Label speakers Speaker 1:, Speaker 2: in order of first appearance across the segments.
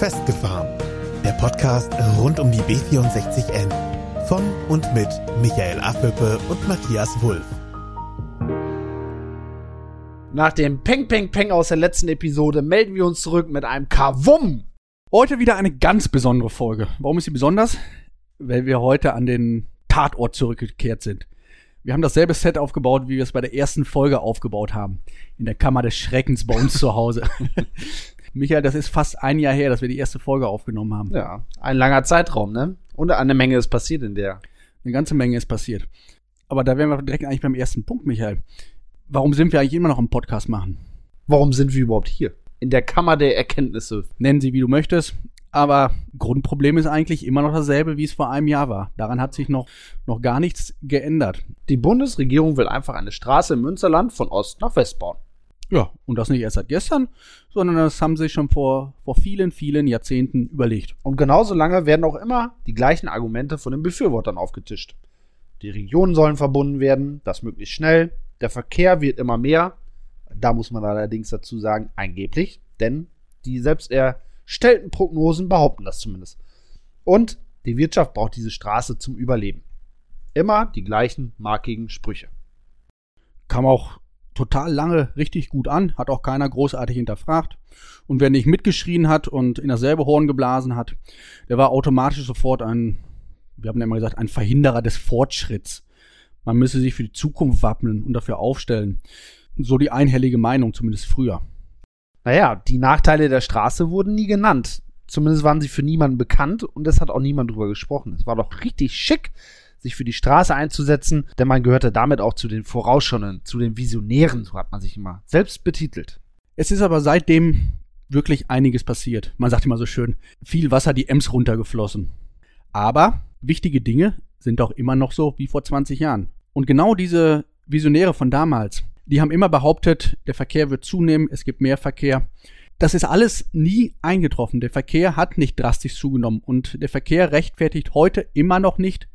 Speaker 1: Festgefahren. Der Podcast rund um die B64N. Von und mit Michael Affelpe und Matthias Wulff.
Speaker 2: Nach dem Peng Peng Peng aus der letzten Episode melden wir uns zurück mit einem Kavum.
Speaker 3: Heute wieder eine ganz besondere Folge. Warum ist sie besonders? Weil wir heute an den Tatort zurückgekehrt sind. Wir haben dasselbe Set aufgebaut, wie wir es bei der ersten Folge aufgebaut haben. In der Kammer des Schreckens bei uns zu Hause. Michael, das ist fast ein Jahr her, dass wir die erste Folge aufgenommen haben.
Speaker 2: Ja, ein langer Zeitraum, ne? Und eine Menge ist passiert in der.
Speaker 3: Eine ganze Menge ist passiert. Aber da wären wir direkt eigentlich beim ersten Punkt, Michael. Warum sind wir eigentlich immer noch im Podcast machen?
Speaker 2: Warum sind wir überhaupt hier? In der Kammer der Erkenntnisse.
Speaker 3: Nennen sie, wie du möchtest. Aber Grundproblem ist eigentlich immer noch dasselbe, wie es vor einem Jahr war. Daran hat sich noch, noch gar nichts geändert.
Speaker 2: Die Bundesregierung will einfach eine Straße im Münsterland von Ost nach West bauen.
Speaker 3: Ja, und das nicht erst seit gestern, sondern das haben sie schon vor, vor vielen, vielen Jahrzehnten überlegt.
Speaker 2: Und genauso lange werden auch immer die gleichen Argumente von den Befürwortern aufgetischt. Die Regionen sollen verbunden werden, das möglichst schnell. Der Verkehr wird immer mehr. Da muss man allerdings dazu sagen, angeblich, denn die selbst erstellten Prognosen behaupten das zumindest. Und die Wirtschaft braucht diese Straße zum Überleben. Immer die gleichen markigen Sprüche.
Speaker 3: Kam auch total lange richtig gut an, hat auch keiner großartig hinterfragt. Und wer nicht mitgeschrien hat und in dasselbe Horn geblasen hat, der war automatisch sofort ein, wir haben ja immer gesagt, ein Verhinderer des Fortschritts. Man müsse sich für die Zukunft wappnen und dafür aufstellen. So die einhellige Meinung, zumindest früher.
Speaker 2: Naja, die Nachteile der Straße wurden nie genannt. Zumindest waren sie für niemanden bekannt und es hat auch niemand drüber gesprochen. Es war doch richtig schick, sich für die Straße einzusetzen, denn man gehörte damit auch zu den Vorausschauenden, zu den Visionären, so hat man sich immer selbst betitelt.
Speaker 3: Es ist aber seitdem wirklich einiges passiert. Man sagt immer so schön, viel Wasser die Ems runtergeflossen. Aber wichtige Dinge sind doch immer noch so wie vor 20 Jahren. Und genau diese Visionäre von damals, die haben immer behauptet, der Verkehr wird zunehmen, es gibt mehr Verkehr. Das ist alles nie eingetroffen. Der Verkehr hat nicht drastisch zugenommen und der Verkehr rechtfertigt heute immer noch nicht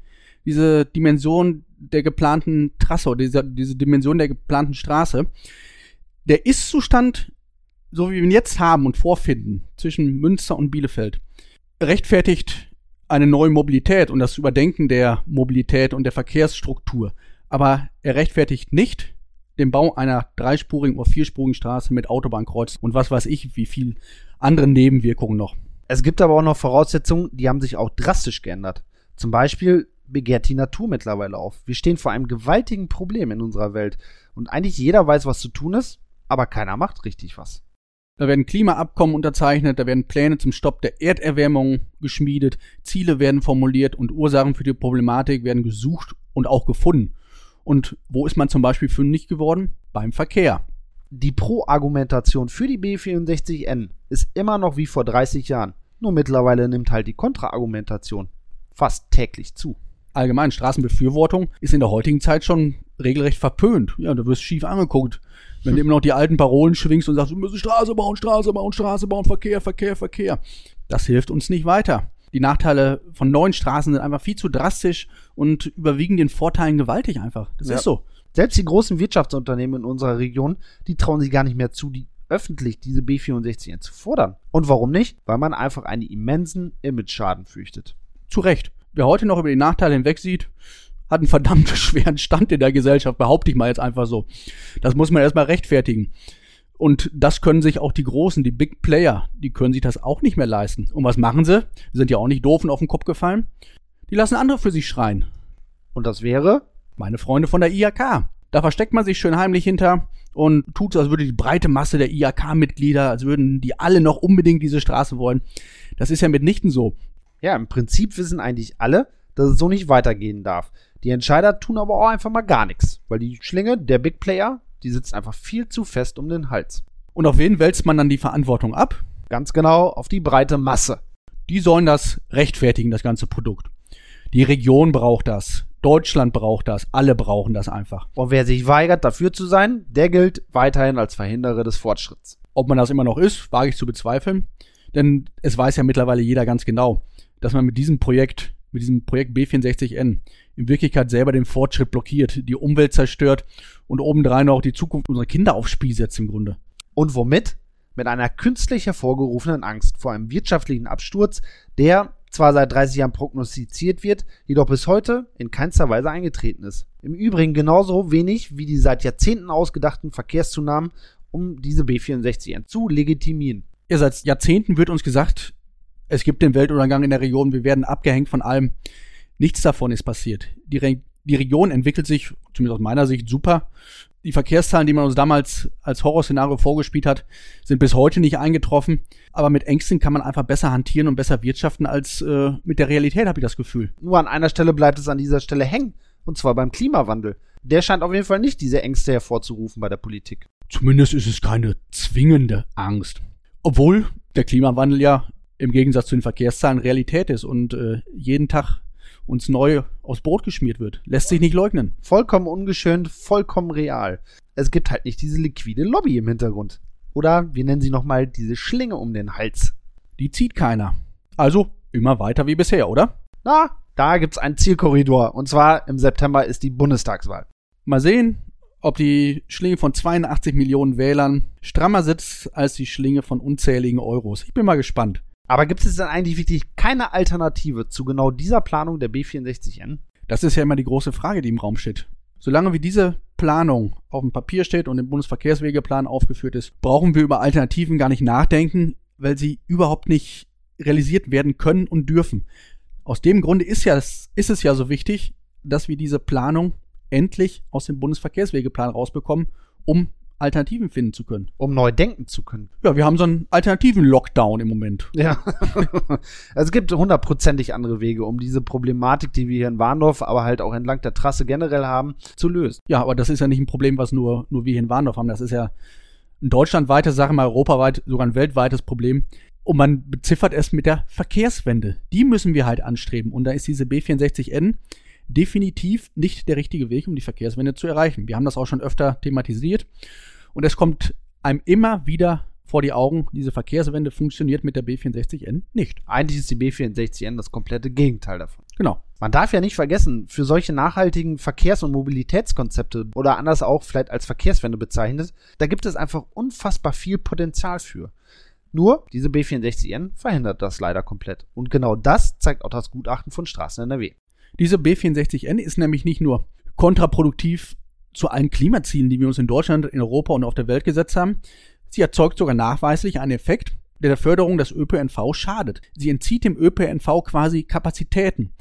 Speaker 3: diese Dimension der geplanten Trasse diese, diese Dimension der geplanten Straße. Der Ist-Zustand, so wie wir ihn jetzt haben und vorfinden, zwischen Münster und Bielefeld, rechtfertigt eine neue Mobilität und das Überdenken der Mobilität und der Verkehrsstruktur. Aber er rechtfertigt nicht den Bau einer dreispurigen oder vierspurigen Straße mit Autobahnkreuz und was weiß ich, wie viel andere Nebenwirkungen noch.
Speaker 2: Es gibt aber auch noch Voraussetzungen, die haben sich auch drastisch geändert. Zum Beispiel begehrt die Natur mittlerweile auf. Wir stehen vor einem gewaltigen Problem in unserer Welt. Und eigentlich jeder weiß, was zu tun ist, aber keiner macht richtig was.
Speaker 3: Da werden Klimaabkommen unterzeichnet, da werden Pläne zum Stopp der Erderwärmung geschmiedet, Ziele werden formuliert und Ursachen für die Problematik werden gesucht und auch gefunden. Und wo ist man zum Beispiel fündig geworden? Beim Verkehr.
Speaker 2: Die Pro-Argumentation für die B64N ist immer noch wie vor 30 Jahren. Nur mittlerweile nimmt halt die Kontra-Argumentation fast täglich zu
Speaker 3: allgemein Straßenbefürwortung ist in der heutigen Zeit schon regelrecht verpönt. Ja, du wirst schief angeguckt. Wenn du immer noch die alten Parolen schwingst und sagst, wir müssen Straße bauen, Straße bauen, Straße bauen, Verkehr, Verkehr, Verkehr. Das hilft uns nicht weiter. Die Nachteile von neuen Straßen sind einfach viel zu drastisch und überwiegen den Vorteilen gewaltig einfach. Das ja. ist so.
Speaker 2: Selbst die großen Wirtschaftsunternehmen in unserer Region, die trauen sich gar nicht mehr zu, die öffentlich diese B64 zu fordern. Und warum nicht? Weil man einfach einen immensen Image-Schaden fürchtet.
Speaker 3: Zu Recht wer heute noch über die Nachteile hinwegsieht, hat einen verdammt schweren Stand in der Gesellschaft, behaupte ich mal jetzt einfach so. Das muss man erstmal rechtfertigen. Und das können sich auch die Großen, die Big Player, die können sich das auch nicht mehr leisten. Und was machen sie? Sind ja auch nicht doof und auf den Kopf gefallen. Die lassen andere für sich schreien.
Speaker 2: Und das wäre?
Speaker 3: Meine Freunde von der IAK. Da versteckt man sich schön heimlich hinter und tut so, als würde die breite Masse der IAK-Mitglieder, als würden die alle noch unbedingt diese Straße wollen. Das ist ja mitnichten so.
Speaker 2: Ja, im Prinzip wissen eigentlich alle, dass es so nicht weitergehen darf. Die Entscheider tun aber auch einfach mal gar nichts, weil die Schlinge, der Big Player, die sitzt einfach viel zu fest um den Hals.
Speaker 3: Und auf wen wälzt man dann die Verantwortung ab?
Speaker 2: Ganz genau, auf die breite Masse.
Speaker 3: Die sollen das rechtfertigen, das ganze Produkt. Die Region braucht das. Deutschland braucht das. Alle brauchen das einfach.
Speaker 2: Und wer sich weigert, dafür zu sein, der gilt weiterhin als Verhinderer des Fortschritts.
Speaker 3: Ob man das immer noch ist, wage ich zu bezweifeln. Denn es weiß ja mittlerweile jeder ganz genau dass man mit diesem Projekt, mit diesem Projekt B64N in Wirklichkeit selber den Fortschritt blockiert, die Umwelt zerstört und obendrein auch die Zukunft unserer Kinder aufs Spiel setzt im Grunde.
Speaker 2: Und womit? mit einer künstlich hervorgerufenen Angst vor einem wirtschaftlichen Absturz, der zwar seit 30 Jahren prognostiziert wird, jedoch bis heute in keinster Weise eingetreten ist. Im Übrigen genauso wenig wie die seit Jahrzehnten ausgedachten Verkehrszunahmen, um diese B64N zu legitimieren.
Speaker 3: Ja, seit Jahrzehnten wird uns gesagt, es gibt den Weltuntergang in der Region, wir werden abgehängt von allem. Nichts davon ist passiert. Die, Re die Region entwickelt sich, zumindest aus meiner Sicht, super. Die Verkehrszahlen, die man uns damals als Horrorszenario vorgespielt hat, sind bis heute nicht eingetroffen. Aber mit Ängsten kann man einfach besser hantieren und besser wirtschaften als äh, mit der Realität, habe ich das Gefühl.
Speaker 2: Nur an einer Stelle bleibt es an dieser Stelle hängen. Und zwar beim Klimawandel. Der scheint auf jeden Fall nicht diese Ängste hervorzurufen bei der Politik.
Speaker 3: Zumindest ist es keine zwingende Angst. Obwohl der Klimawandel ja im Gegensatz zu den Verkehrszahlen Realität ist und äh, jeden Tag uns neu aufs Brot geschmiert wird. Lässt sich nicht leugnen.
Speaker 2: Vollkommen ungeschönt, vollkommen real. Es gibt halt nicht diese liquide Lobby im Hintergrund. Oder wir nennen sie nochmal diese Schlinge um den Hals.
Speaker 3: Die zieht keiner. Also immer weiter wie bisher, oder?
Speaker 2: Na, da gibt's einen Zielkorridor. Und zwar im September ist die Bundestagswahl.
Speaker 3: Mal sehen, ob die Schlinge von 82 Millionen Wählern strammer sitzt als die Schlinge von unzähligen Euros. Ich bin mal gespannt.
Speaker 2: Aber gibt es denn eigentlich wirklich keine Alternative zu genau dieser Planung der B64N?
Speaker 3: Das ist ja immer die große Frage, die im Raum steht. Solange wie diese Planung auf dem Papier steht und im Bundesverkehrswegeplan aufgeführt ist, brauchen wir über Alternativen gar nicht nachdenken, weil sie überhaupt nicht realisiert werden können und dürfen. Aus dem Grunde ist, ja, ist es ja so wichtig, dass wir diese Planung endlich aus dem Bundesverkehrswegeplan rausbekommen, um Alternativen finden zu können.
Speaker 2: Um neu denken zu können.
Speaker 3: Ja, wir haben so einen alternativen Lockdown im Moment.
Speaker 2: Ja. es gibt hundertprozentig andere Wege, um diese Problematik, die wir hier in Warndorf, aber halt auch entlang der Trasse generell haben, zu lösen.
Speaker 3: Ja, aber das ist ja nicht ein Problem, was nur, nur wir hier in Warndorf haben. Das ist ja ein deutschlandweites, sagen wir mal europaweit, sogar ein weltweites Problem. Und man beziffert es mit der Verkehrswende. Die müssen wir halt anstreben. Und da ist diese B64N definitiv nicht der richtige Weg, um die Verkehrswende zu erreichen. Wir haben das auch schon öfter thematisiert. Und es kommt einem immer wieder vor die Augen, diese Verkehrswende funktioniert mit der B64N nicht.
Speaker 2: Eigentlich ist die B64N das komplette Gegenteil davon.
Speaker 3: Genau.
Speaker 2: Man darf ja nicht vergessen, für solche nachhaltigen Verkehrs- und Mobilitätskonzepte oder anders auch vielleicht als Verkehrswende bezeichnet, da gibt es einfach unfassbar viel Potenzial für. Nur, diese B64N verhindert das leider komplett. Und genau das zeigt auch das Gutachten von Straßen NRW.
Speaker 3: Diese B64N ist nämlich nicht nur kontraproduktiv zu allen Klimazielen, die wir uns in Deutschland, in Europa und auf der Welt gesetzt haben. Sie erzeugt sogar nachweislich einen Effekt, der der Förderung des ÖPNV schadet. Sie entzieht dem ÖPNV quasi Kapazitäten.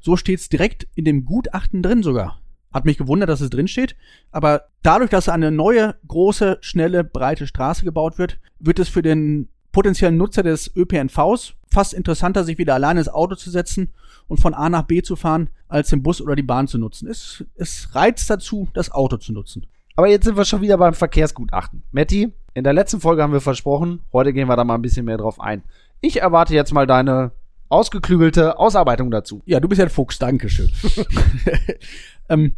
Speaker 3: So steht es direkt in dem Gutachten drin sogar. Hat mich gewundert, dass es drin steht, aber dadurch, dass eine neue, große, schnelle, breite Straße gebaut wird, wird es für den potenziellen Nutzer des ÖPNVs fast interessanter, sich wieder alleine ins Auto zu setzen und von A nach B zu fahren, als den Bus oder die Bahn zu nutzen. Es, es reizt dazu, das Auto zu nutzen.
Speaker 2: Aber jetzt sind wir schon wieder beim Verkehrsgutachten. Matti, in der letzten Folge haben wir versprochen, heute gehen wir da mal ein bisschen mehr drauf ein. Ich erwarte jetzt mal deine ausgeklügelte Ausarbeitung dazu.
Speaker 3: Ja, du bist ja ein Fuchs, Dankeschön. ähm,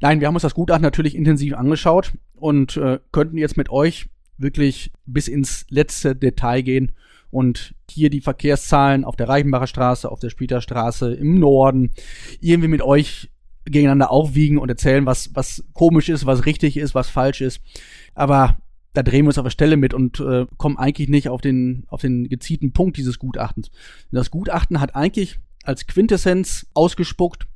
Speaker 3: nein, wir haben uns das Gutachten natürlich intensiv angeschaut und äh, könnten jetzt mit euch wirklich bis ins letzte Detail gehen und hier die Verkehrszahlen auf der Reichenbacher Straße, auf der Splitterstraße im Norden irgendwie mit euch gegeneinander aufwiegen und erzählen, was, was komisch ist, was richtig ist, was falsch ist. Aber da drehen wir uns auf der Stelle mit und äh, kommen eigentlich nicht auf den, auf den gezielten Punkt dieses Gutachtens. Das Gutachten hat eigentlich als Quintessenz ausgespuckt,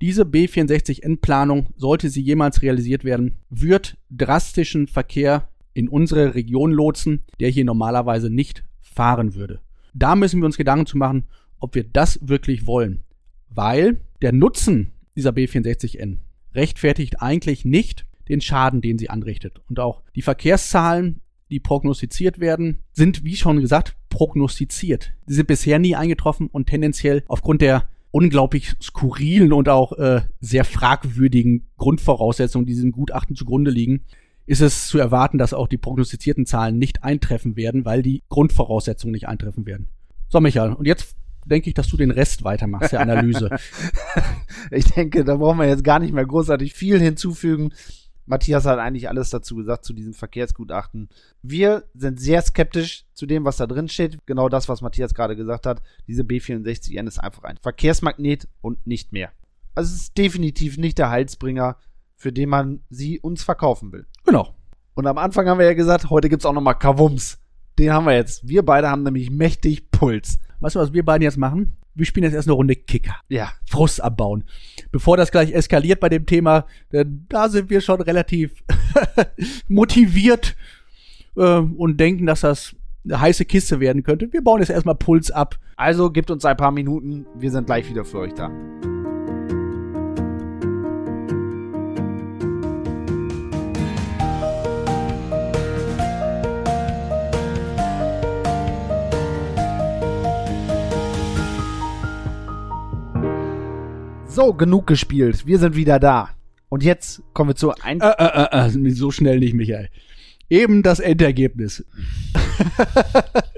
Speaker 3: diese B64N-Planung, sollte sie jemals realisiert werden, wird drastischen Verkehr in unsere Region lotsen, der hier normalerweise nicht fahren würde. Da müssen wir uns Gedanken zu machen, ob wir das wirklich wollen. Weil der Nutzen dieser B64N rechtfertigt eigentlich nicht den Schaden, den sie anrichtet. Und auch die Verkehrszahlen, die prognostiziert werden, sind, wie schon gesagt, prognostiziert. Sie sind bisher nie eingetroffen und tendenziell aufgrund der unglaublich skurrilen und auch äh, sehr fragwürdigen Grundvoraussetzungen, die diesem Gutachten zugrunde liegen, ist es zu erwarten, dass auch die prognostizierten Zahlen nicht eintreffen werden, weil die Grundvoraussetzungen nicht eintreffen werden. So, Michael, und jetzt denke ich, dass du den Rest weitermachst, der Analyse.
Speaker 2: ich denke, da brauchen wir jetzt gar nicht mehr großartig viel hinzufügen. Matthias hat eigentlich alles dazu gesagt, zu diesem Verkehrsgutachten. Wir sind sehr skeptisch zu dem, was da drin steht. Genau das, was Matthias gerade gesagt hat. Diese B64N ist einfach ein Verkehrsmagnet und nicht mehr. Also es ist definitiv nicht der Heilsbringer für den man sie uns verkaufen will.
Speaker 3: Genau.
Speaker 2: Und am Anfang haben wir ja gesagt, heute gibt's auch noch mal Kavums. Den haben wir jetzt. Wir beide haben nämlich mächtig Puls.
Speaker 3: Weißt du, was wir beiden jetzt machen? Wir spielen jetzt erst eine Runde Kicker.
Speaker 2: Ja.
Speaker 3: Frust abbauen. Bevor das gleich eskaliert bei dem Thema, denn da sind wir schon relativ motiviert äh, und denken, dass das eine heiße Kiste werden könnte. Wir bauen jetzt erstmal Puls ab.
Speaker 2: Also gebt uns ein paar Minuten. Wir sind gleich wieder für euch da. So, genug gespielt. Wir sind wieder da. Und jetzt kommen wir zu ein.
Speaker 3: Äh, äh, äh, äh, so schnell nicht, Michael. Eben das Endergebnis.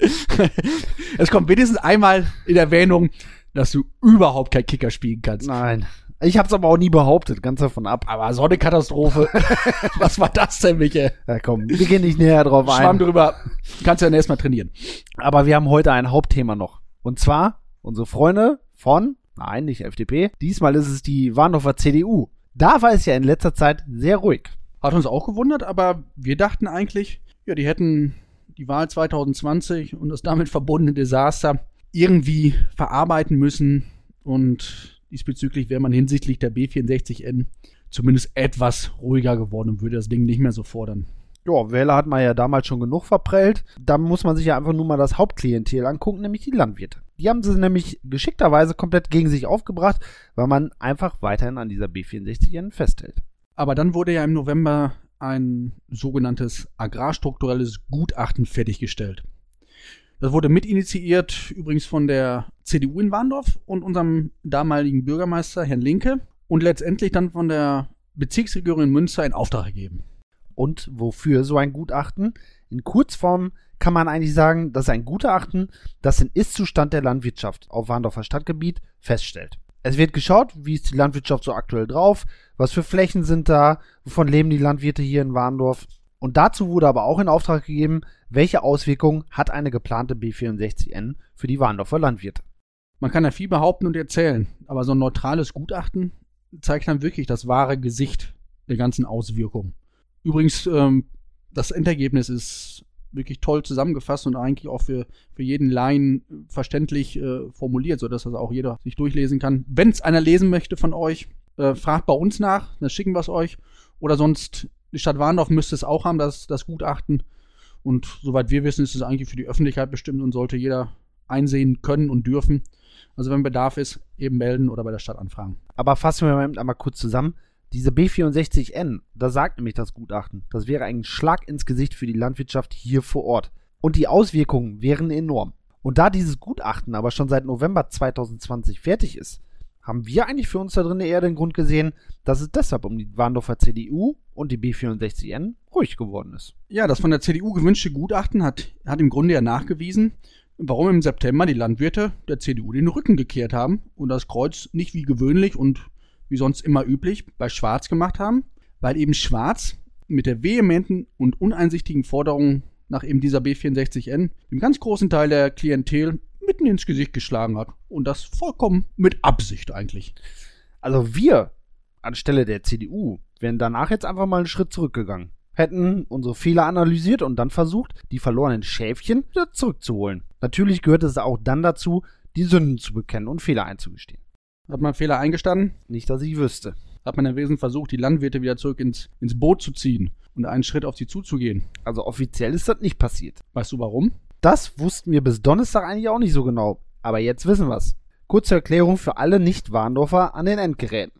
Speaker 3: es kommt wenigstens einmal in Erwähnung, dass du überhaupt kein Kicker spielen kannst.
Speaker 2: Nein. Ich hab's aber auch nie behauptet, ganz davon ab.
Speaker 3: Aber so eine Katastrophe. Was war das denn, Michael?
Speaker 2: Ja, komm, wir gehen nicht näher drauf
Speaker 3: Schwamm
Speaker 2: ein.
Speaker 3: drüber. Kannst du ja erstmal trainieren.
Speaker 2: Aber wir haben heute ein Hauptthema noch. Und zwar unsere Freunde von, nein, nicht FDP. Diesmal ist es die Warnhofer CDU. Da war es ja in letzter Zeit sehr ruhig.
Speaker 3: Hat uns auch gewundert, aber wir dachten eigentlich, ja, die hätten die Wahl 2020 und das damit verbundene Desaster irgendwie verarbeiten müssen und diesbezüglich wäre man hinsichtlich der B64N zumindest etwas ruhiger geworden und würde das Ding nicht mehr so fordern.
Speaker 2: Ja, Wähler hat man ja damals schon genug verprellt. Da muss man sich ja einfach nur mal das Hauptklientel angucken, nämlich die Landwirte. Die haben sie nämlich geschickterweise komplett gegen sich aufgebracht, weil man einfach weiterhin an dieser B64N festhält.
Speaker 3: Aber dann wurde ja im November ein sogenanntes agrarstrukturelles Gutachten fertiggestellt. Das wurde mitinitiiert übrigens von der CDU in Warndorf und unserem damaligen Bürgermeister Herrn Linke und letztendlich dann von der Bezirksregierung in Münster in Auftrag gegeben.
Speaker 2: Und wofür so ein Gutachten? In Kurzform kann man eigentlich sagen, dass ein Gutachten das den Ist-Zustand der Landwirtschaft auf Warndorfer Stadtgebiet feststellt. Es wird geschaut, wie ist die Landwirtschaft so aktuell drauf, was für Flächen sind da, wovon leben die Landwirte hier in Warndorf. Und dazu wurde aber auch in Auftrag gegeben, welche Auswirkungen hat eine geplante B64N für die Warndorfer Landwirte.
Speaker 3: Man kann ja viel behaupten und erzählen, aber so ein neutrales Gutachten zeigt dann wirklich das wahre Gesicht der ganzen Auswirkungen. Übrigens, ähm, das Endergebnis ist wirklich toll zusammengefasst und eigentlich auch für, für jeden Laien verständlich äh, formuliert, sodass das auch jeder sich durchlesen kann. Wenn es einer lesen möchte von euch, äh, fragt bei uns nach, dann schicken wir es euch. Oder sonst, die Stadt Warndorf müsste es auch haben, das, das Gutachten. Und soweit wir wissen, ist es eigentlich für die Öffentlichkeit bestimmt und sollte jeder einsehen können und dürfen. Also wenn Bedarf ist, eben melden oder bei der Stadt anfragen.
Speaker 2: Aber fassen wir mal einmal kurz zusammen. Diese B64N, da sagt nämlich das Gutachten, das wäre ein Schlag ins Gesicht für die Landwirtschaft hier vor Ort. Und die Auswirkungen wären enorm. Und da dieses Gutachten aber schon seit November 2020 fertig ist, haben wir eigentlich für uns da drin eher den Grund gesehen, dass es deshalb um die Warndorfer CDU und die B64N ruhig geworden ist.
Speaker 3: Ja, das von der CDU gewünschte Gutachten hat, hat im Grunde ja nachgewiesen, warum im September die Landwirte der CDU den Rücken gekehrt haben und das Kreuz nicht wie gewöhnlich und wie sonst immer üblich bei Schwarz gemacht haben, weil eben Schwarz mit der vehementen und uneinsichtigen Forderung nach eben dieser B64N dem ganz großen Teil der Klientel mitten ins Gesicht geschlagen hat. Und das vollkommen mit Absicht eigentlich.
Speaker 2: Also wir anstelle der CDU wären danach jetzt einfach mal einen Schritt zurückgegangen. Hätten unsere Fehler analysiert und dann versucht, die verlorenen Schäfchen wieder zurückzuholen. Natürlich gehört es auch dann dazu, die Sünden zu bekennen und Fehler einzugestehen.
Speaker 3: Hat man Fehler eingestanden?
Speaker 2: Nicht, dass ich wüsste.
Speaker 3: Hat man im Wesen versucht, die Landwirte wieder zurück ins, ins Boot zu ziehen und einen Schritt auf sie zuzugehen.
Speaker 2: Also offiziell ist das nicht passiert.
Speaker 3: Weißt du warum?
Speaker 2: Das wussten wir bis Donnerstag eigentlich auch nicht so genau. Aber jetzt wissen wir's. Kurze Erklärung für alle Nicht-Warndorfer an den Endgeräten.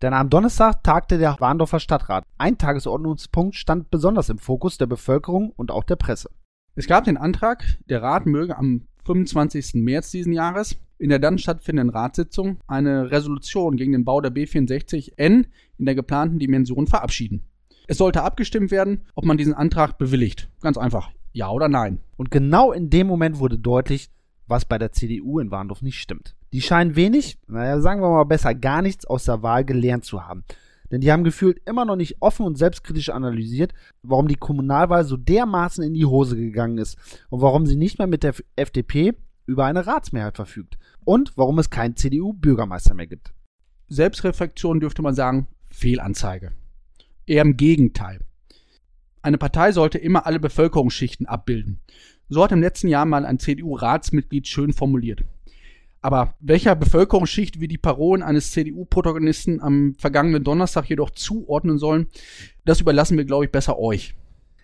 Speaker 2: Denn am Donnerstag tagte der Warndorfer Stadtrat. Ein Tagesordnungspunkt stand besonders im Fokus der Bevölkerung und auch der Presse.
Speaker 3: Es gab den Antrag, der Rat möge am 25. März diesen Jahres in der dann stattfindenden Ratssitzung eine Resolution gegen den Bau der B64N in der geplanten Dimension verabschieden. Es sollte abgestimmt werden, ob man diesen Antrag bewilligt. Ganz einfach, ja oder nein.
Speaker 2: Und genau in dem Moment wurde deutlich, was bei der CDU in Warndorf nicht stimmt. Die scheinen wenig, naja, sagen wir mal besser, gar nichts aus der Wahl gelernt zu haben. Denn die haben gefühlt immer noch nicht offen und selbstkritisch analysiert, warum die Kommunalwahl so dermaßen in die Hose gegangen ist und warum sie nicht mehr mit der FDP über eine Ratsmehrheit verfügt und warum es keinen CDU-Bürgermeister mehr gibt.
Speaker 3: Selbstreflexion dürfte man sagen, Fehlanzeige. Eher im Gegenteil. Eine Partei sollte immer alle Bevölkerungsschichten abbilden. So hat im letzten Jahr mal ein CDU-Ratsmitglied schön formuliert. Aber welcher Bevölkerungsschicht wir die Parolen eines CDU-Protagonisten am vergangenen Donnerstag jedoch zuordnen sollen, das überlassen wir, glaube ich, besser euch.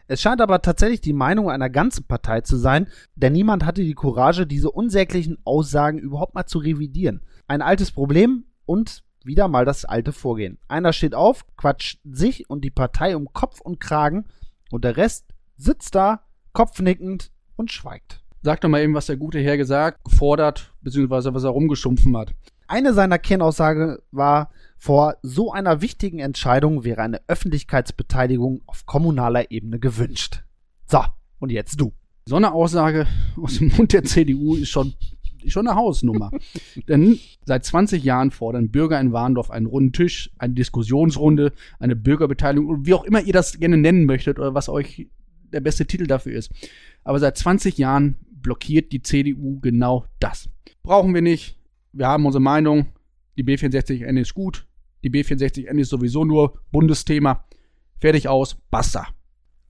Speaker 2: Es scheint aber tatsächlich die Meinung einer ganzen Partei zu sein, denn niemand hatte die Courage, diese unsäglichen Aussagen überhaupt mal zu revidieren. Ein altes Problem und wieder mal das alte Vorgehen. Einer steht auf, quatscht sich und die Partei um Kopf und Kragen und der Rest sitzt da, kopfnickend und schweigt.
Speaker 3: Sag doch mal eben, was der gute Herr gesagt, gefordert, beziehungsweise was er rumgeschumpfen hat.
Speaker 2: Eine seiner Kernaussage war, vor so einer wichtigen Entscheidung wäre eine Öffentlichkeitsbeteiligung auf kommunaler Ebene gewünscht. So, und jetzt du.
Speaker 3: So eine Aussage aus dem Mund der CDU ist schon, schon eine Hausnummer. Denn seit 20 Jahren fordern Bürger in Warndorf einen runden Tisch, eine Diskussionsrunde, eine Bürgerbeteiligung, wie auch immer ihr das gerne nennen möchtet oder was euch der beste Titel dafür ist. Aber seit 20 Jahren blockiert die CDU genau das. Brauchen wir nicht. Wir haben unsere Meinung. Die B64N ist gut. Die B64N ist sowieso nur Bundesthema. Fertig aus. Basta.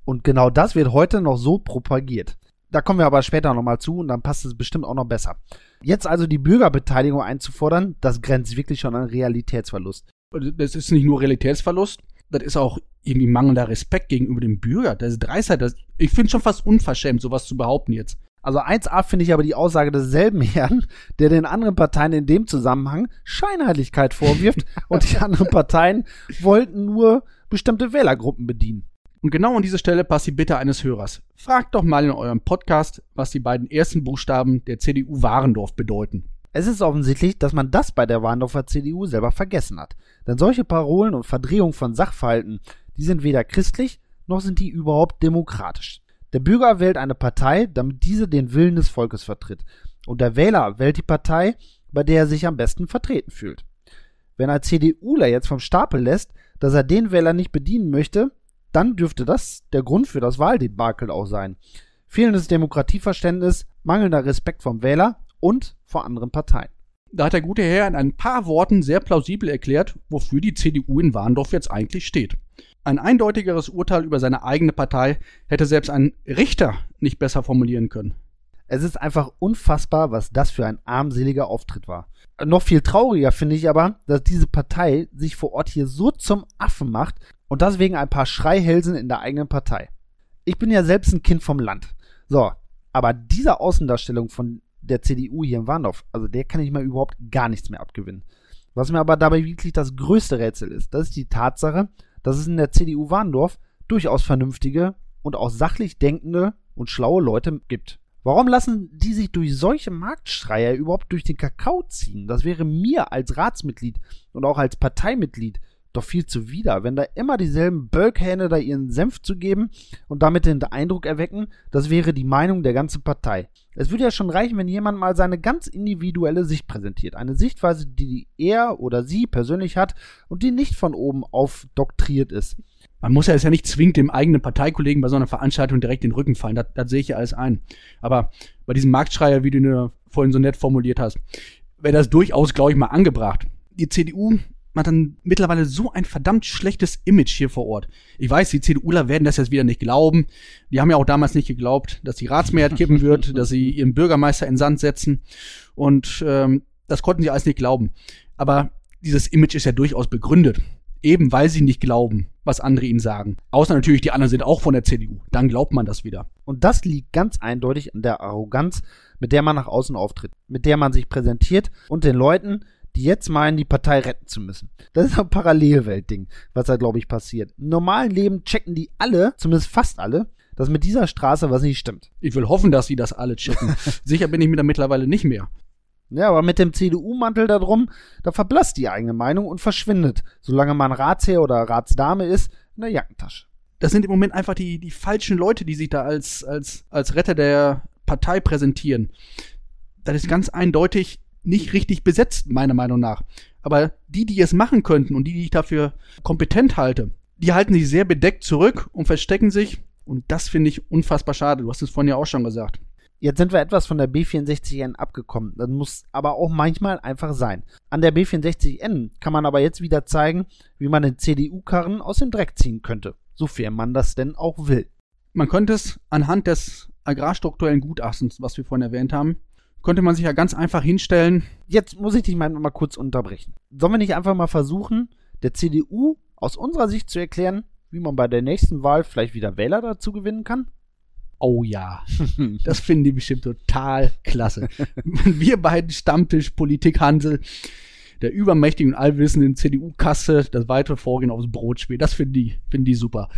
Speaker 2: Und genau das wird heute noch so propagiert. Da kommen wir aber später nochmal zu und dann passt es bestimmt auch noch besser. Jetzt also die Bürgerbeteiligung einzufordern, das grenzt wirklich schon an Realitätsverlust.
Speaker 3: Das ist nicht nur Realitätsverlust, das ist auch irgendwie mangelnder Respekt gegenüber dem Bürger. Das ist Dreistheit. Das, ich finde schon fast unverschämt, sowas zu behaupten jetzt.
Speaker 2: Also 1a finde ich aber die Aussage desselben Herrn, der den anderen Parteien in dem Zusammenhang Scheinheiligkeit vorwirft und die anderen Parteien wollten nur bestimmte Wählergruppen bedienen.
Speaker 3: Und genau an diese Stelle passt die Bitte eines Hörers. Fragt doch mal in eurem Podcast, was die beiden ersten Buchstaben der CDU Warendorf bedeuten.
Speaker 2: Es ist offensichtlich, dass man das bei der Warendorfer CDU selber vergessen hat. Denn solche Parolen und Verdrehungen von Sachverhalten, die sind weder christlich, noch sind die überhaupt demokratisch. Der Bürger wählt eine Partei, damit diese den Willen des Volkes vertritt. Und der Wähler wählt die Partei, bei der er sich am besten vertreten fühlt. Wenn ein CDUler jetzt vom Stapel lässt, dass er den Wähler nicht bedienen möchte, dann dürfte das der Grund für das Wahldebakel auch sein. Fehlendes Demokratieverständnis, mangelnder Respekt vom Wähler und vor anderen Parteien.
Speaker 3: Da hat der gute Herr in ein paar Worten sehr plausibel erklärt, wofür die CDU in Warndorf jetzt eigentlich steht. Ein eindeutigeres Urteil über seine eigene Partei hätte selbst ein Richter nicht besser formulieren können.
Speaker 2: Es ist einfach unfassbar, was das für ein armseliger Auftritt war. Noch viel trauriger finde ich aber, dass diese Partei sich vor Ort hier so zum Affen macht und das wegen ein paar Schreihälsen in der eigenen Partei. Ich bin ja selbst ein Kind vom Land. So, aber dieser Außendarstellung von der CDU hier in Warndorf, also der kann ich mir überhaupt gar nichts mehr abgewinnen. Was mir aber dabei wirklich das größte Rätsel ist, das ist die Tatsache, dass es in der CDU Warndorf durchaus vernünftige und auch sachlich denkende und schlaue Leute gibt. Warum lassen die sich durch solche Marktschreier überhaupt durch den Kakao ziehen? Das wäre mir als Ratsmitglied und auch als Parteimitglied doch viel zuwider, wenn da immer dieselben Bölkhähne da ihren Senf zu geben und damit den Eindruck erwecken, das wäre die Meinung der ganzen Partei. Es würde ja schon reichen, wenn jemand mal seine ganz individuelle Sicht präsentiert. Eine Sichtweise, die er oder sie persönlich hat und die nicht von oben aufdoktriert ist.
Speaker 3: Man muss ja jetzt ja nicht zwingend dem eigenen Parteikollegen bei so einer Veranstaltung direkt den Rücken fallen. Das, das sehe ich ja alles ein. Aber bei diesem Marktschreier, wie du ihn vorhin so nett formuliert hast, wäre das durchaus, glaube ich, mal angebracht. Die CDU hat dann mittlerweile so ein verdammt schlechtes Image hier vor Ort. Ich weiß, die CDUler werden das jetzt wieder nicht glauben. Die haben ja auch damals nicht geglaubt, dass die Ratsmehrheit kippen wird, dass sie ihren Bürgermeister in Sand setzen. Und ähm, das konnten sie alles nicht glauben. Aber dieses Image ist ja durchaus begründet. Eben weil sie nicht glauben, was andere ihnen sagen. Außer natürlich, die anderen sind auch von der CDU. Dann glaubt man das wieder.
Speaker 2: Und das liegt ganz eindeutig an der Arroganz, mit der man nach außen auftritt, mit der man sich präsentiert und den Leuten, die jetzt meinen, die Partei retten zu müssen. Das ist ein Parallelweltding, was da, glaube ich, passiert. Im normalen Leben checken die alle, zumindest fast alle, dass mit dieser Straße was nicht stimmt.
Speaker 3: Ich will hoffen, dass sie das alle checken. Sicher bin ich mir da mittlerweile nicht mehr.
Speaker 2: Ja, aber mit dem CDU-Mantel da drum, da verblasst die eigene Meinung und verschwindet, solange man Ratsherr oder Ratsdame ist, in der Jackentasche.
Speaker 3: Das sind im Moment einfach die, die falschen Leute, die sich da als, als, als Retter der Partei präsentieren. Das ist ganz eindeutig nicht richtig besetzt, meiner Meinung nach. Aber die, die es machen könnten und die, die ich dafür kompetent halte, die halten sich sehr bedeckt zurück und verstecken sich. Und das finde ich unfassbar schade. Du hast es vorhin ja auch schon gesagt.
Speaker 2: Jetzt sind wir etwas von der B64N abgekommen. Das muss aber auch manchmal einfach sein. An der B64N kann man aber jetzt wieder zeigen, wie man den CDU-Karren aus dem Dreck ziehen könnte. Sofern man das denn auch will.
Speaker 3: Man könnte es anhand des agrarstrukturellen Gutachtens, was wir vorhin erwähnt haben, könnte man sich ja ganz einfach hinstellen.
Speaker 2: Jetzt muss ich dich mal, mal kurz unterbrechen. Sollen wir nicht einfach mal versuchen, der CDU aus unserer Sicht zu erklären, wie man bei der nächsten Wahl vielleicht wieder Wähler dazu gewinnen kann?
Speaker 3: Oh ja, das finden die bestimmt total klasse. Wir beiden Stammtisch Politik Hansel, der übermächtigen und allwissenden CDU-Kasse, das weitere Vorgehen aufs Brot spielt. Das finden die, finden die super.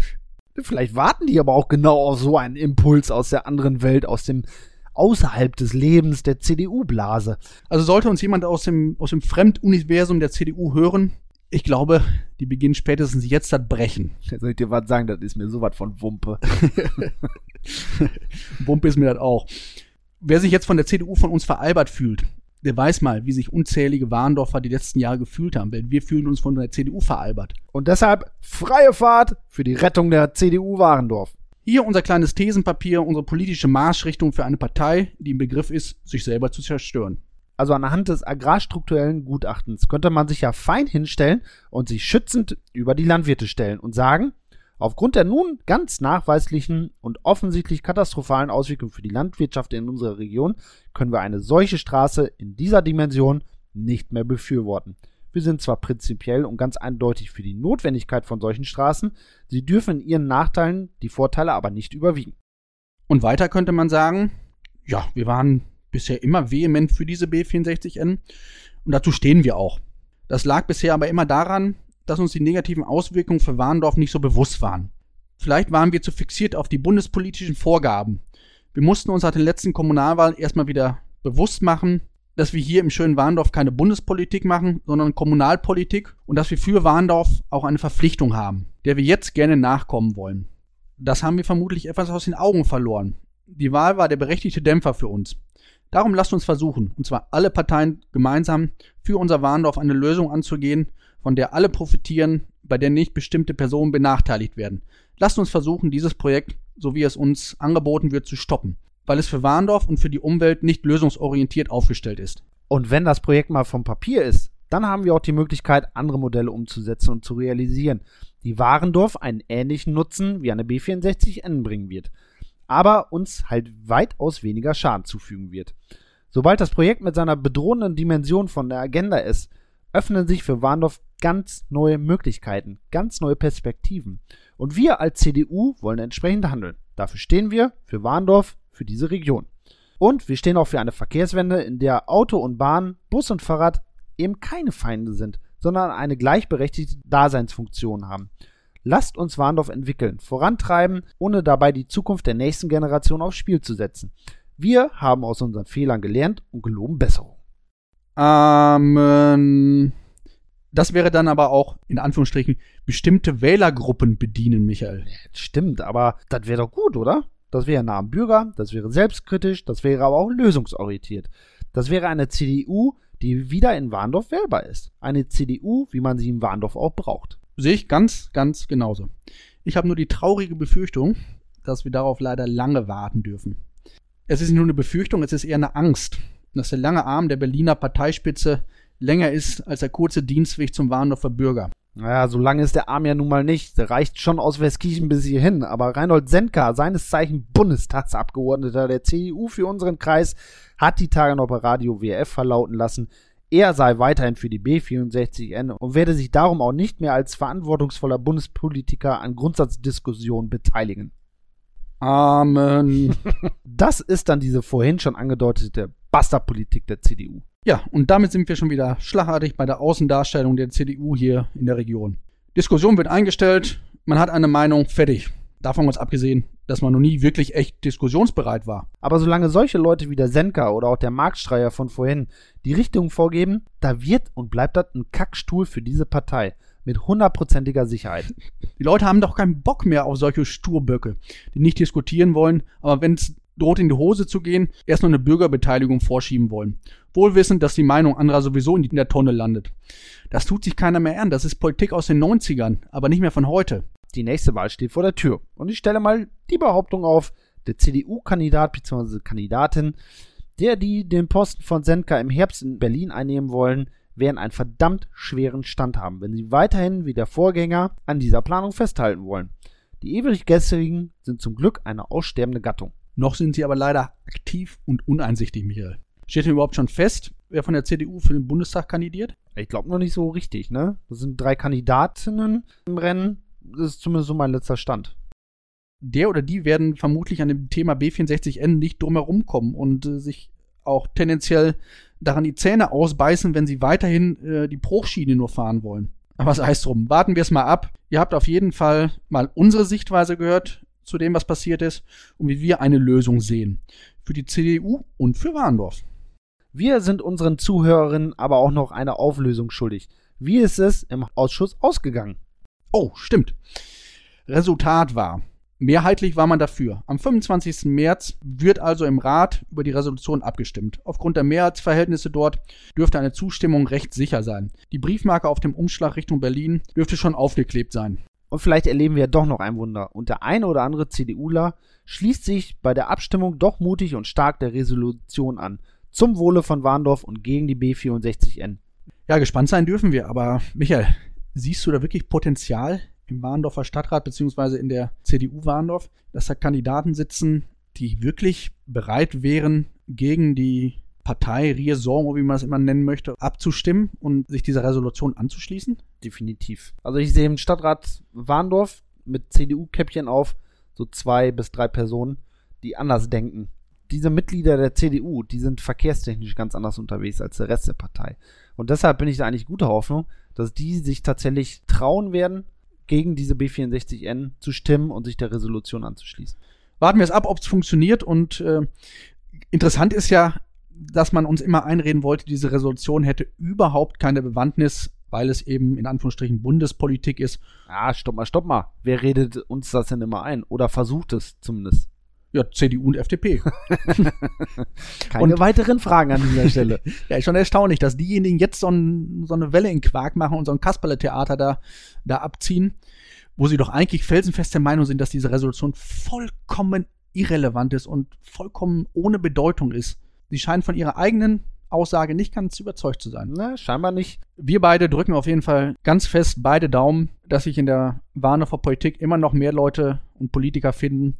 Speaker 2: Vielleicht warten die aber auch genau auf so einen Impuls aus der anderen Welt, aus dem außerhalb des Lebens der CDU-Blase.
Speaker 3: Also sollte uns jemand aus dem, aus dem Fremduniversum der CDU hören, ich glaube, die beginnen spätestens jetzt das Brechen.
Speaker 2: Soll ich dir was sagen? Das ist mir sowas von Wumpe.
Speaker 3: Wumpe ist mir das auch. Wer sich jetzt von der CDU von uns veralbert fühlt, der weiß mal, wie sich unzählige Warndorfer die letzten Jahre gefühlt haben. Denn wir fühlen uns von der CDU veralbert.
Speaker 2: Und deshalb freie Fahrt für die Rettung der CDU Warendorf.
Speaker 3: Hier unser kleines Thesenpapier, unsere politische Marschrichtung für eine Partei, die im Begriff ist, sich selber zu zerstören.
Speaker 2: Also anhand des agrarstrukturellen Gutachtens könnte man sich ja fein hinstellen und sich schützend über die Landwirte stellen und sagen, Aufgrund der nun ganz nachweislichen und offensichtlich katastrophalen Auswirkungen für die Landwirtschaft in unserer Region können wir eine solche Straße in dieser Dimension nicht mehr befürworten. Wir sind zwar prinzipiell und ganz eindeutig für die Notwendigkeit von solchen Straßen, sie dürfen in ihren Nachteilen die Vorteile aber nicht überwiegen.
Speaker 3: Und weiter könnte man sagen, ja, wir waren bisher immer vehement für diese B64N und dazu stehen wir auch. Das lag bisher aber immer daran, dass uns die negativen Auswirkungen für Warndorf nicht so bewusst waren. Vielleicht waren wir zu fixiert auf die bundespolitischen Vorgaben. Wir mussten uns seit den letzten Kommunalwahlen erstmal wieder bewusst machen, dass wir hier im schönen Warndorf keine Bundespolitik machen, sondern Kommunalpolitik und dass wir für Warndorf auch eine Verpflichtung haben, der wir jetzt gerne nachkommen wollen. Das haben wir vermutlich etwas aus den Augen verloren. Die Wahl war der berechtigte Dämpfer für uns. Darum lasst uns versuchen, und zwar alle Parteien gemeinsam, für unser Warndorf eine Lösung anzugehen, von der alle profitieren, bei der nicht bestimmte Personen benachteiligt werden. Lasst uns versuchen, dieses Projekt, so wie es uns angeboten wird, zu stoppen, weil es für Warndorf und für die Umwelt nicht lösungsorientiert aufgestellt ist.
Speaker 2: Und wenn das Projekt mal vom Papier ist, dann haben wir auch die Möglichkeit, andere Modelle umzusetzen und zu realisieren, die Warendorf einen ähnlichen Nutzen wie eine B64N bringen wird, aber uns halt weitaus weniger Schaden zufügen wird. Sobald das Projekt mit seiner bedrohenden Dimension von der Agenda ist, öffnen sich für Warndorf ganz neue Möglichkeiten, ganz neue Perspektiven. Und wir als CDU wollen entsprechend handeln. Dafür stehen wir für Warndorf, für diese Region. Und wir stehen auch für eine Verkehrswende, in der Auto und Bahn, Bus und Fahrrad eben keine Feinde sind, sondern eine gleichberechtigte Daseinsfunktion haben. Lasst uns Warndorf entwickeln, vorantreiben, ohne dabei die Zukunft der nächsten Generation aufs Spiel zu setzen. Wir haben aus unseren Fehlern gelernt und geloben Besserung.
Speaker 3: Amen. Das wäre dann aber auch, in Anführungsstrichen, bestimmte Wählergruppen bedienen, Michael.
Speaker 2: Stimmt, aber das wäre doch gut, oder? Das wäre nah am Bürger, das wäre selbstkritisch, das wäre aber auch lösungsorientiert. Das wäre eine CDU, die wieder in Warndorf wählbar ist. Eine CDU, wie man sie in Warndorf auch braucht.
Speaker 3: Sehe ich ganz, ganz genauso. Ich habe nur die traurige Befürchtung, dass wir darauf leider lange warten dürfen. Es ist nicht nur eine Befürchtung, es ist eher eine Angst dass der lange Arm der Berliner Parteispitze länger ist als der kurze Dienstweg zum Warndorfer Bürger.
Speaker 2: Naja, so lange ist der Arm ja nun mal nicht. Der reicht schon aus Westkirchen bis hierhin. Aber Reinhold Sendka, seines Zeichen Bundestagsabgeordneter der CDU für unseren Kreis, hat die Tage noch bei Radio WF verlauten lassen, er sei weiterhin für die B64N und werde sich darum auch nicht mehr als verantwortungsvoller Bundespolitiker an Grundsatzdiskussionen beteiligen.
Speaker 3: Amen.
Speaker 2: Das ist dann diese vorhin schon angedeutete Bastardpolitik der CDU.
Speaker 3: Ja, und damit sind wir schon wieder schlagartig bei der Außendarstellung der CDU hier in der Region. Diskussion wird eingestellt, man hat eine Meinung, fertig. Davon ganz abgesehen, dass man noch nie wirklich echt diskussionsbereit war.
Speaker 2: Aber solange solche Leute wie der Senka oder auch der Marktstreier von vorhin die Richtung vorgeben, da wird und bleibt das ein Kackstuhl für diese Partei. Mit hundertprozentiger Sicherheit.
Speaker 3: Die Leute haben doch keinen Bock mehr auf solche Sturböcke, die nicht diskutieren wollen, aber wenn es droht in die Hose zu gehen, erst noch eine Bürgerbeteiligung vorschieben wollen. Wohl wissend, dass die Meinung anderer sowieso in der Tonne landet. Das tut sich keiner mehr an. Das ist Politik aus den 90ern, aber nicht mehr von heute.
Speaker 2: Die nächste Wahl steht vor der Tür. Und ich stelle mal die Behauptung auf, der CDU-Kandidat bzw. Kandidatin, der die den Posten von Senka im Herbst in Berlin einnehmen wollen, werden einen verdammt schweren Stand haben, wenn sie weiterhin wie der Vorgänger an dieser Planung festhalten wollen. Die ewig sind zum Glück eine aussterbende Gattung.
Speaker 3: Noch sind sie aber leider aktiv und uneinsichtig, Michael. Steht denn überhaupt schon fest, wer von der CDU für den Bundestag kandidiert?
Speaker 2: Ich glaube noch nicht so richtig, ne? Das sind drei Kandidatinnen im Rennen. Das ist zumindest so mein letzter Stand.
Speaker 3: Der oder die werden vermutlich an dem Thema B64N nicht drumherum kommen und äh, sich auch tendenziell daran die Zähne ausbeißen, wenn sie weiterhin äh, die Bruchschiene nur fahren wollen. Aber sei es drum, warten wir es mal ab. Ihr habt auf jeden Fall mal unsere Sichtweise gehört zu dem, was passiert ist und wie wir eine Lösung sehen. Für die CDU und für Warndorf.
Speaker 2: Wir sind unseren Zuhörerinnen aber auch noch eine Auflösung schuldig. Wie ist es im Ausschuss ausgegangen?
Speaker 3: Oh, stimmt. Resultat war, Mehrheitlich war man dafür. Am 25. März wird also im Rat über die Resolution abgestimmt. Aufgrund der Mehrheitsverhältnisse dort dürfte eine Zustimmung recht sicher sein. Die Briefmarke auf dem Umschlag Richtung Berlin dürfte schon aufgeklebt sein.
Speaker 2: Und vielleicht erleben wir ja doch noch ein Wunder. Und der eine oder andere CDUler schließt sich bei der Abstimmung doch mutig und stark der Resolution an. Zum Wohle von Warndorf und gegen die B64N.
Speaker 3: Ja, gespannt sein dürfen wir. Aber Michael, siehst du da wirklich Potenzial im Warndorfer Stadtrat beziehungsweise in der CDU Warndorf, dass da Kandidaten sitzen, die wirklich bereit wären, gegen die Partei Riesor, wie man es immer nennen möchte, abzustimmen und sich dieser Resolution anzuschließen?
Speaker 2: Definitiv. Also ich sehe im Stadtrat Warndorf mit CDU-Käppchen auf so zwei bis drei Personen, die anders denken. Diese Mitglieder der CDU, die sind verkehrstechnisch ganz anders unterwegs als der Rest der Partei. Und deshalb bin ich da eigentlich guter Hoffnung, dass die sich tatsächlich trauen werden, gegen diese B64N zu stimmen und sich der Resolution anzuschließen.
Speaker 3: Warten wir es ab, ob es funktioniert. Und äh, interessant ist ja, dass man uns immer einreden wollte, diese Resolution hätte überhaupt keine Bewandtnis, weil es eben in Anführungsstrichen Bundespolitik ist.
Speaker 2: Ah, stopp mal, stopp mal. Wer redet uns das denn immer ein? Oder versucht es zumindest?
Speaker 3: Ja, CDU und FDP.
Speaker 2: Keine und, weiteren Fragen an dieser Stelle.
Speaker 3: ja, ist schon erstaunlich, dass diejenigen jetzt so, ein, so eine Welle in Quark machen und so ein Kasperle-Theater da, da abziehen, wo sie doch eigentlich felsenfest der Meinung sind, dass diese Resolution vollkommen irrelevant ist und vollkommen ohne Bedeutung ist. Sie scheinen von ihrer eigenen Aussage nicht ganz überzeugt zu sein.
Speaker 2: Na, scheinbar nicht.
Speaker 3: Wir beide drücken auf jeden Fall ganz fest beide Daumen, dass sich in der Warne vor Politik immer noch mehr Leute und Politiker finden,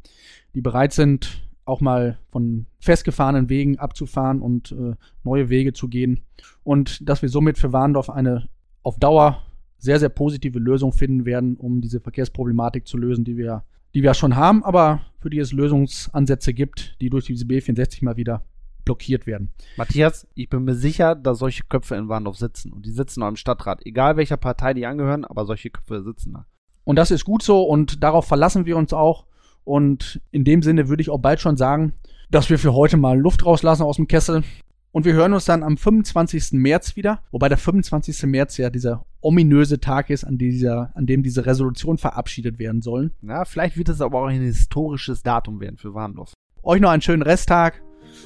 Speaker 3: die bereit sind, auch mal von festgefahrenen Wegen abzufahren und äh, neue Wege zu gehen. Und dass wir somit für Warndorf eine auf Dauer sehr, sehr positive Lösung finden werden, um diese Verkehrsproblematik zu lösen, die wir, die wir schon haben, aber für die es Lösungsansätze gibt, die durch diese B64 mal wieder blockiert werden.
Speaker 2: Matthias, ich bin mir sicher, dass solche Köpfe in Warndorf sitzen. Und die sitzen auch im Stadtrat. Egal welcher Partei die angehören, aber solche Köpfe sitzen da.
Speaker 3: Und das ist gut so und darauf verlassen wir uns auch. Und in dem Sinne würde ich auch bald schon sagen, dass wir für heute mal Luft rauslassen aus dem Kessel. Und wir hören uns dann am 25. März wieder, wobei der 25. März ja dieser ominöse Tag ist, an, dieser, an dem diese Resolution verabschiedet werden sollen.
Speaker 2: Ja, vielleicht wird es aber auch ein historisches Datum werden für Warndorf.
Speaker 3: Euch noch einen schönen Resttag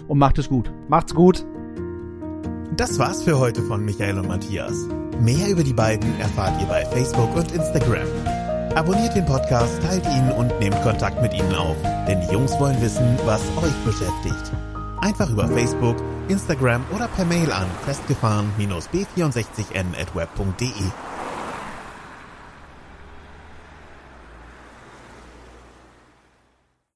Speaker 3: und macht es gut.
Speaker 2: Macht's gut.
Speaker 1: Das war's für heute von Michael und Matthias. Mehr über die beiden erfahrt ihr bei Facebook und Instagram. Abonniert den Podcast, teilt ihn und nehmt Kontakt mit ihnen auf, denn die Jungs wollen wissen, was euch beschäftigt. Einfach über Facebook, Instagram oder per Mail an festgefahren-b64n@web.de.